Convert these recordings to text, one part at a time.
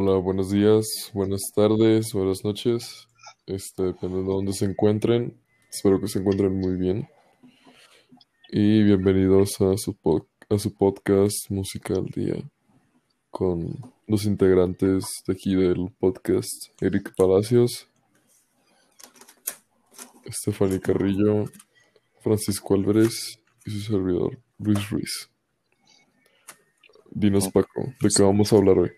Hola, buenos días, buenas tardes, buenas noches. Este, dependiendo de dónde se encuentren. Espero que se encuentren muy bien. Y bienvenidos a su, pod- a su podcast Música al Día con los integrantes de aquí del podcast, Eric Palacios, Stephanie Carrillo, Francisco Álvarez y su servidor, Luis Ruiz. Dinos, Paco, ¿de qué vamos a hablar hoy?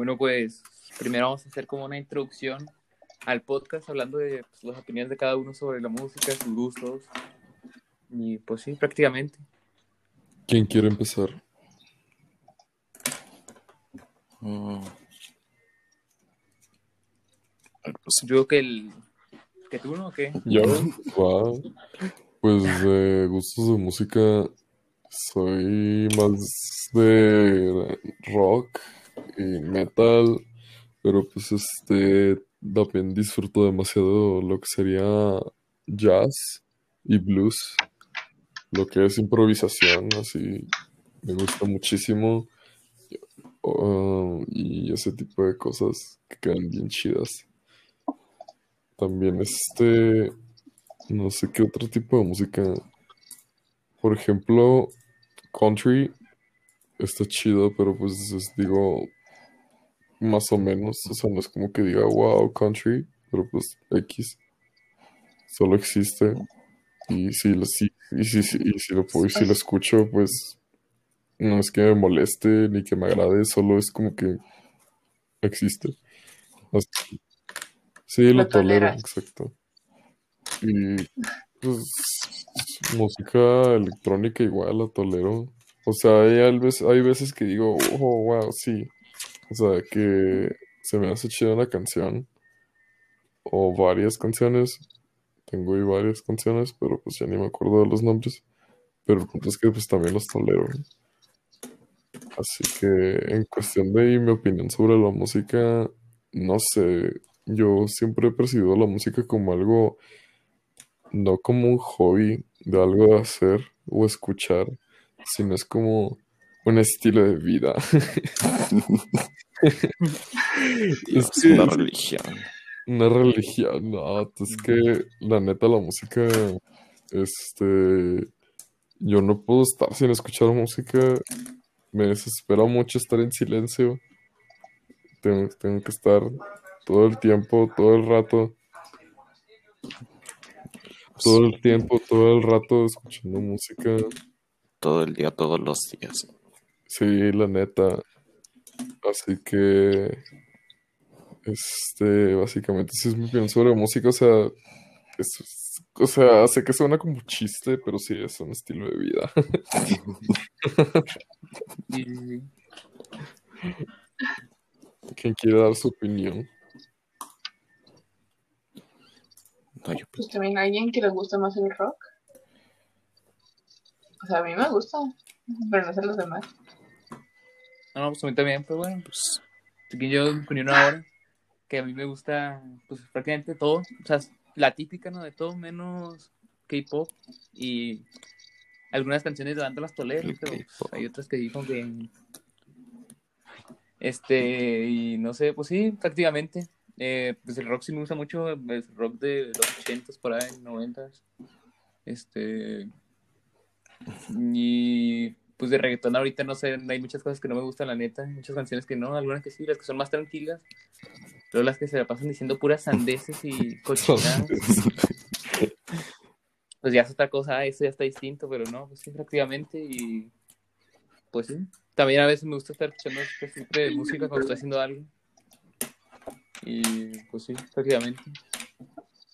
Bueno, pues primero vamos a hacer como una introducción al podcast hablando de pues, las opiniones de cada uno sobre la música, sus gustos. Y pues sí, prácticamente. ¿Quién quiere empezar? Mm. Pues, Yo creo que el... ¿Que tú no o qué? Yo, pues de gustos de música soy más de rock y metal, pero pues este también disfruto demasiado lo que sería jazz y blues, lo que es improvisación, así me gusta muchísimo uh, y ese tipo de cosas que quedan bien chidas. También este, no sé qué otro tipo de música. Por ejemplo, country está chido, pero pues es- digo, más o menos. O sea, no es como que diga, wow, country, pero pues X. Solo existe. Y si lo, sí, y si, si- y si lo puedo, y si lo escucho, pues no es que me moleste ni que me agrade, solo es como que existe. Sí, lo Lo tolero, exacto. Y pues música electrónica igual la tolero. O sea, hay, hay veces que digo, oh, wow, sí. O sea, que se me hace chida una canción o varias canciones. Tengo ahí varias canciones, pero pues ya ni me acuerdo de los nombres. Pero el punto es que pues también los tolero. Así que en cuestión de mi opinión sobre la música, no sé, yo siempre he percibido la música como algo, no como un hobby de algo de hacer o escuchar, sino es como un estilo de vida. Es es que una religión. una religión, no, es que la neta la música, este, yo no puedo estar sin escuchar música, me desespera mucho estar en silencio, tengo, tengo que estar todo el tiempo, todo el rato, todo el tiempo, todo el rato escuchando música, Todo el día, todos los días. Sí, la neta, así que, este, básicamente sí es mi opinión sobre música, o sea, es- o sea, sé que suena como chiste, pero sí es un estilo de vida. ¿Quién quiere dar su opinión? No, yo, Pues también a alguien que le gusta más el rock. O sea, a mí me gusta, pero no sé los demás. No, no, pues a mí también, pero bueno, pues yo mi opinión ahora, que a mí me gusta pues prácticamente todo, o sea, la típica, ¿no? De todo menos K-pop y algunas canciones de banda las tolero, pero pues, hay otras que digo que este, y no sé, pues sí, prácticamente. Eh, pues el rock sí me gusta mucho, el rock de los ochentas por ahí, noventas. Este, y pues de reggaetón ahorita no sé, hay muchas cosas que no me gustan, la neta, muchas canciones que no, algunas que sí, las que son más tranquilas, pero las que se la pasan diciendo puras sandeces y cochinadas, pues ya es otra cosa, eso ya está distinto, pero no, pues sí, prácticamente, y pues sí, también a veces me gusta estar escuchando este tipo de música cuando estoy haciendo algo, y pues sí, prácticamente.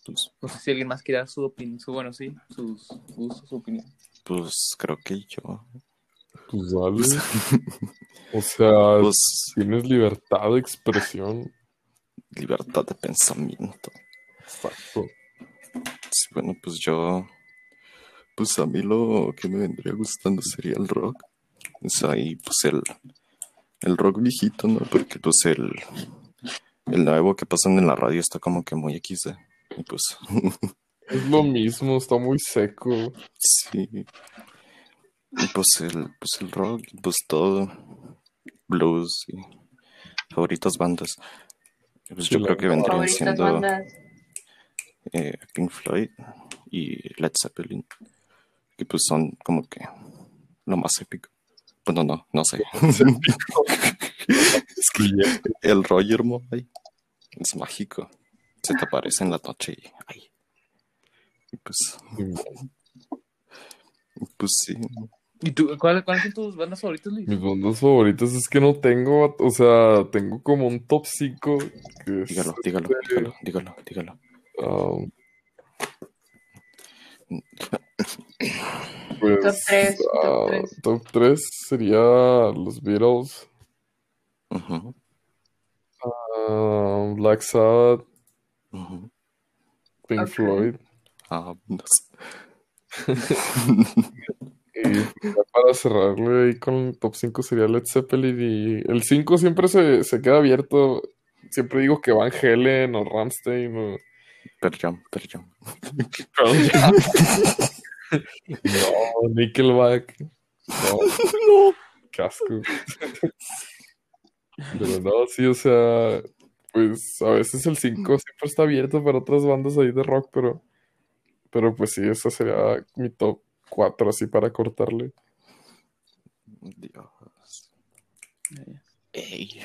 pues, No sé si alguien más quiere dar su opinión, su, bueno, sí, sus gustos, su opinión. pues creo que yo. Pues dale. O sea, Pues tienes libertad de expresión. libertad de pensamiento. Exacto. Sí, bueno, pues yo. Pues a mí lo que me vendría gustando sería el rock. O sea, y pues el, el rock viejito, ¿no? Porque pues el, el nuevo que pasan en la radio está como que muy XD. Y pues Es lo mismo, está muy seco. sí. Y pues el, pues el rock, y pues todo. Blues y favoritas bandas. Pues Sí, yo creo que vendrían siendo bandas. eh, Pink Floyd y Led Zeppelin. Que pues son como que lo más épico. Bueno, no, no sé. es que el Roger Moore es mágico. Se te aparece en la noche y ay. Y pues, pues sí. ¿Y tú, cuál- cuáles son tus bandas favoritas, Luis? Mis bandas favoritas es que no tengo, o sea, tengo como un top 5 que es, Dígalo, dígalo, este, dígalo, dígalo, dígalo. um, pues, Top tres, top ah, tres. top 3 sería los Beatles, Ujú, ah, Black Sabbath, ujú. Pink Ok. Floyd. Ah, no sé. Y para cerrarle ahí con el top 5 sería Led Zeppelin y el 5 siempre se, se queda abierto. Siempre digo que Van Halen o Rammstein o... Pearl Jam, Pearl Jam. Pearl Jam. No, Nickelback. No, qué asco. Pero no, sí, o sea, pues a veces el 5 siempre está abierto para otras bandas ahí de rock, pero, pero pues sí, esa sería mi top 4 así para cortarle. Dios. Ey,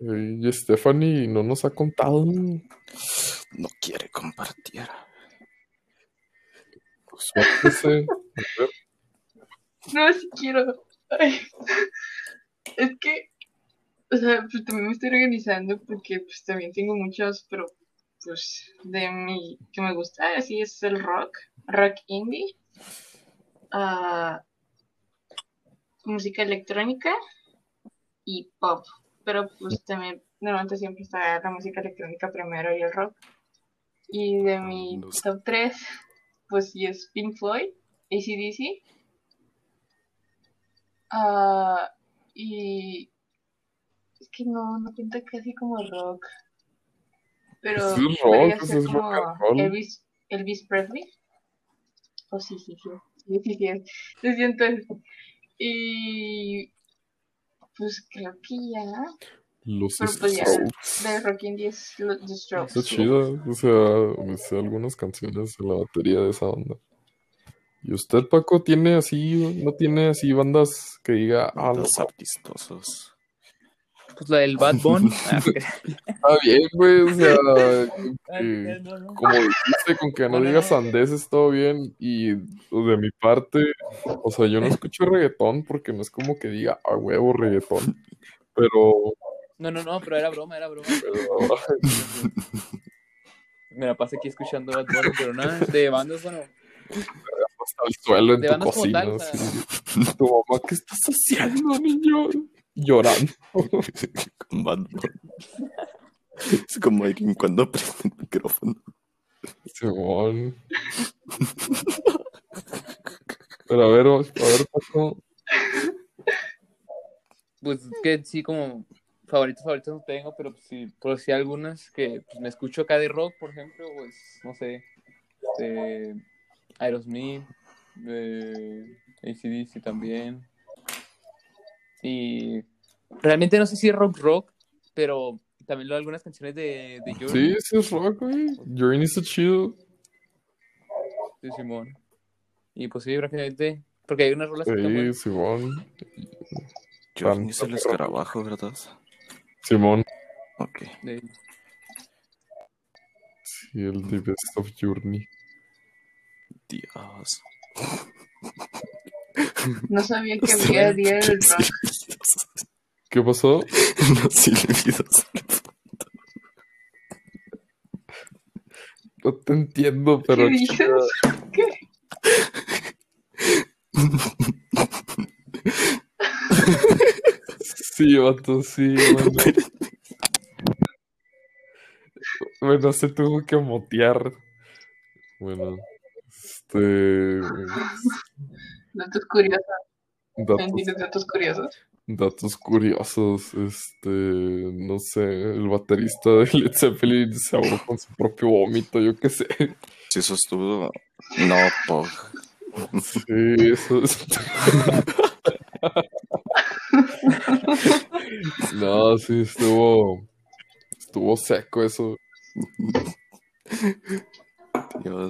Y Stephanie no nos ha contado. no quiere compartir. Pues, suéltese. A ver, No, si quiero. Ay. Es que, o sea, pues también me estoy organizando porque pues también tengo muchos, pero pues de mi que me gusta, así es el rock, rock indie, ah, música electrónica y pop. Pero pues también normalmente siempre está la música electrónica primero y el rock. Y de mi No sé. top 3, pues sí es Pink Floyd, ACDC. Ah, y es que no, no pinta casi como rock. Pero podría rock, ser es como. Elvis, Elvis Presley. Oh, sí, sí, sí. Sí, sí, sí. es. Sí, sí, entonces. Y pues creo que ya. Los Pero pues ya, de rock indie es lo- The Strokes. Está chido. O sea, me sé algunas canciones de la batería de esa banda. ¿Y usted, Paco, tiene así, no tiene así bandas que diga, ah, Los artistosos. Pues la del Bad Bunny. Ah, está bien, güey, o sea, Ah, como dijiste, con que no digas sandeces, todo bien. Y pues, de mi parte, o sea, yo no escucho reggaetón porque no es como que diga, a huevo reggaetón. Pero, No, no, no, pero era broma, era broma. pero Me la pasé aquí escuchando Bad Bunny, pero nada, de bandas, bueno, hasta el suelo en de tu cocina. tal. Tu mamá, ¿qué estás haciendo, niño? Llorando. Con Bad Bunny. Es como alguien cuando prende el micrófono. Simón. Pero a ver, a ver, Paco. pues es que sí, como favoritos, favoritos no tengo, pero sí, pero sí algunas que pues, me escucho acá de rock, por ejemplo, pues, no sé, de Aerosmith, de ACDC también. Y realmente no sé si es rock rock, pero también lo algunas canciones de, de Journey, Sí, sí es rock, güey. Journey está chido. de Simón. Y pues sí, prácticamente, porque hay unas rolas que están Sí. Simón. Journey es el escarabajo, ¿verdad? Simón. Ok. de- Sí, el The Best of Journey. Dios. No sabía que había día del rock. ¿Qué pasó? Los silbidos. No te entiendo, pero. ¿Qué dices? ¿Qué? Sí, vato, sí, bueno. Bueno, se tuvo que motear. Bueno, este. Datos curiosos. Datos, ¿Entiendes datos curiosos? datos curiosos. Este. No sé, el baterista de Led Zeppelin se ahogó con su propio vómito, yo qué sé. Si eso estuvo. No, Pog. Sí, eso es. No, sí, estuvo. Estuvo seco eso.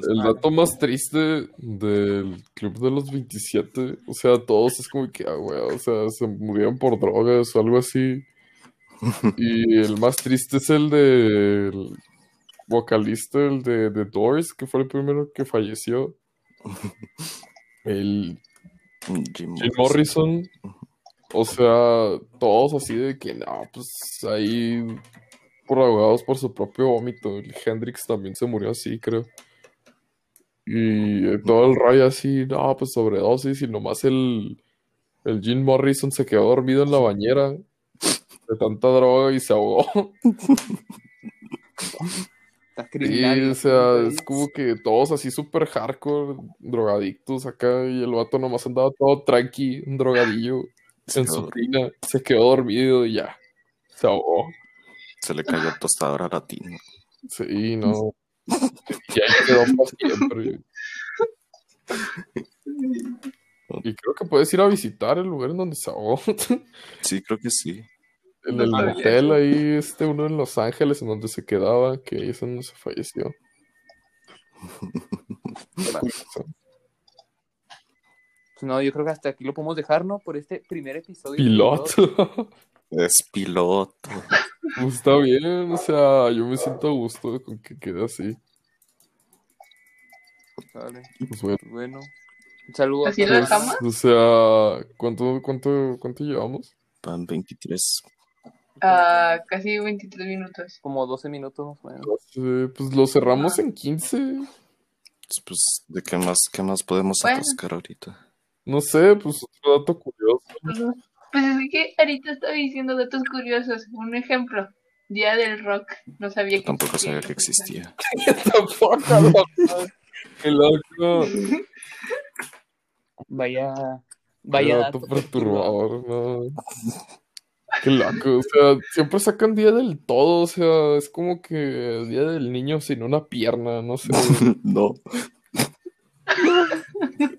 El dato más triste del Club de los 27, o sea, todos es como que, ah, güey, o sea, se murieron por drogas o algo así. Y el más triste es el del vocalista, el de The Doors, que fue el primero que falleció. El Jim Jim Morrison. Morrison. O sea, todos así de que, no, pues ahí por ahogados por su propio vómito. El Hendrix también se murió así, creo. Y eh, todo el rollo así, no, pues sobredosis. Y nomás el, el Jim Morrison se quedó dormido en la bañera de tanta droga y se ahogó. Estás Y, criminal. o sea, es como que todos así súper hardcore, drogadictos acá, y el vato nomás andaba todo tranqui, un drogadillo, Se en su tina, se quedó dormido y ya, se ahogó. Se le cayó tostadora latina. Sí, no. Y ahí quedó para siempre. Y creo que puedes ir a visitar el lugar en donde se ahogó. Sí, creo que sí. En el motel eso. ahí, este, uno en Los Ángeles, en donde se quedaba, que ahí es donde se falleció. Pues no, yo creo que hasta aquí lo podemos dejar, ¿no? Por este primer episodio. Piloto. Es piloto. Pues está bien, o sea, yo me siento a gusto con que quede así. Vale, Pues bueno, pues bueno. Un saludo ¿Así todos. lo dejamos? o sea, ¿cuánto, cuánto, cuánto llevamos? Van 23. Ah, casi 23 minutos. Como 12 minutos más o menos. Eh, pues lo cerramos en 15. Pues, ¿de qué más, qué más podemos Bueno. atascar ahorita? No sé, pues otro dato curioso. Pues es que ahorita estaba diciendo datos curiosos. Un ejemplo. Día del rock. No sabía que Tampoco existía. sabía que existía. Tampoco, loco. Qué loco. Vaya, Qué vaya dato perturbador, no. Qué loco, o sea, siempre sacan día del todo, o sea, es como que día del niño sin una pierna, no sé. no.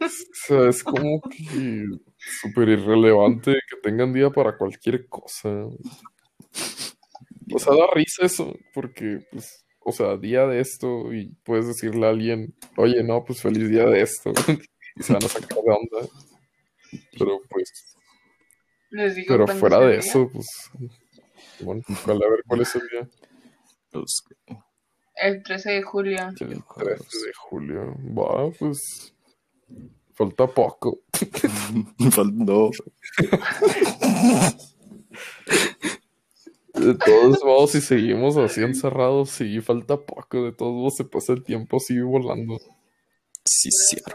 O sea, es como que súper irrelevante que tengan día para cualquier cosa. O sea, da risa eso, porque, pues, o sea, día de esto y puedes decirle a alguien, oye, no, pues feliz día de esto. Y se van a sacar de onda. Pero, pues, Les digo pero fuera de eso, pues, bueno, ¿cuál- a ver cuál es el día. Los El 13 de julio. El 13 videojuegos. de julio. Va, pues, falta poco. No. De todos modos, si seguimos así encerrados, sí, falta poco. De todos modos, se pasa el tiempo así volando. Sí, cierto.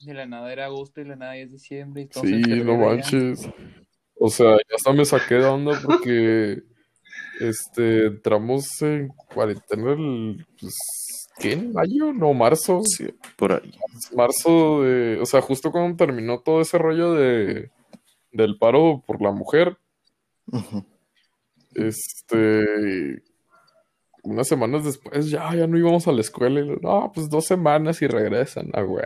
De la nada era agosto y de la nada ya es diciembre. Y todo Sí, no ya. manches. O sea, ya hasta me saqué de onda porque este entramos en cuarentena el pues, ¿qué? ¿En mayo? No, marzo. Sí, por ahí. Marzo de, o sea, justo cuando terminó todo ese rollo de del paro por la mujer, Este unas semanas después ya, ya no íbamos a la escuela y no, pues dos semanas y regresan, ah, güey.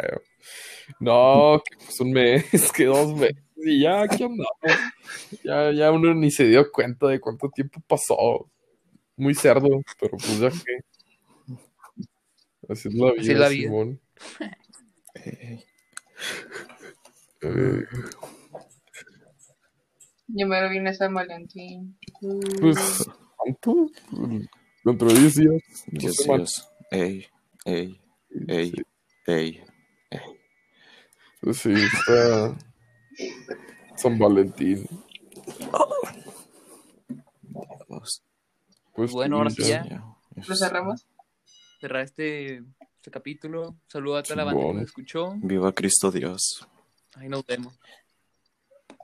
No, que pues un mes, que dos meses, y ya aquí andamos. Ya, ya uno ni se dio cuenta de cuánto tiempo pasó. Muy cerdo, pero pues ya que. Así es la vida, Así la vida. Simón. Eh, Yo me lo vine a San Valentín. pues, ¿cuánto? Dentro de 10 días. dos Dios. Dios. Ey, ey, ey, ey. Pues sí, está San Valentín. Vamos. Pues Bueno, ahora sí ya. ¿Lo cerramos? Cerrar este, este capítulo. Saludo a toda la banda que nos escuchó. Viva Cristo Dios. Ahí nos vemos.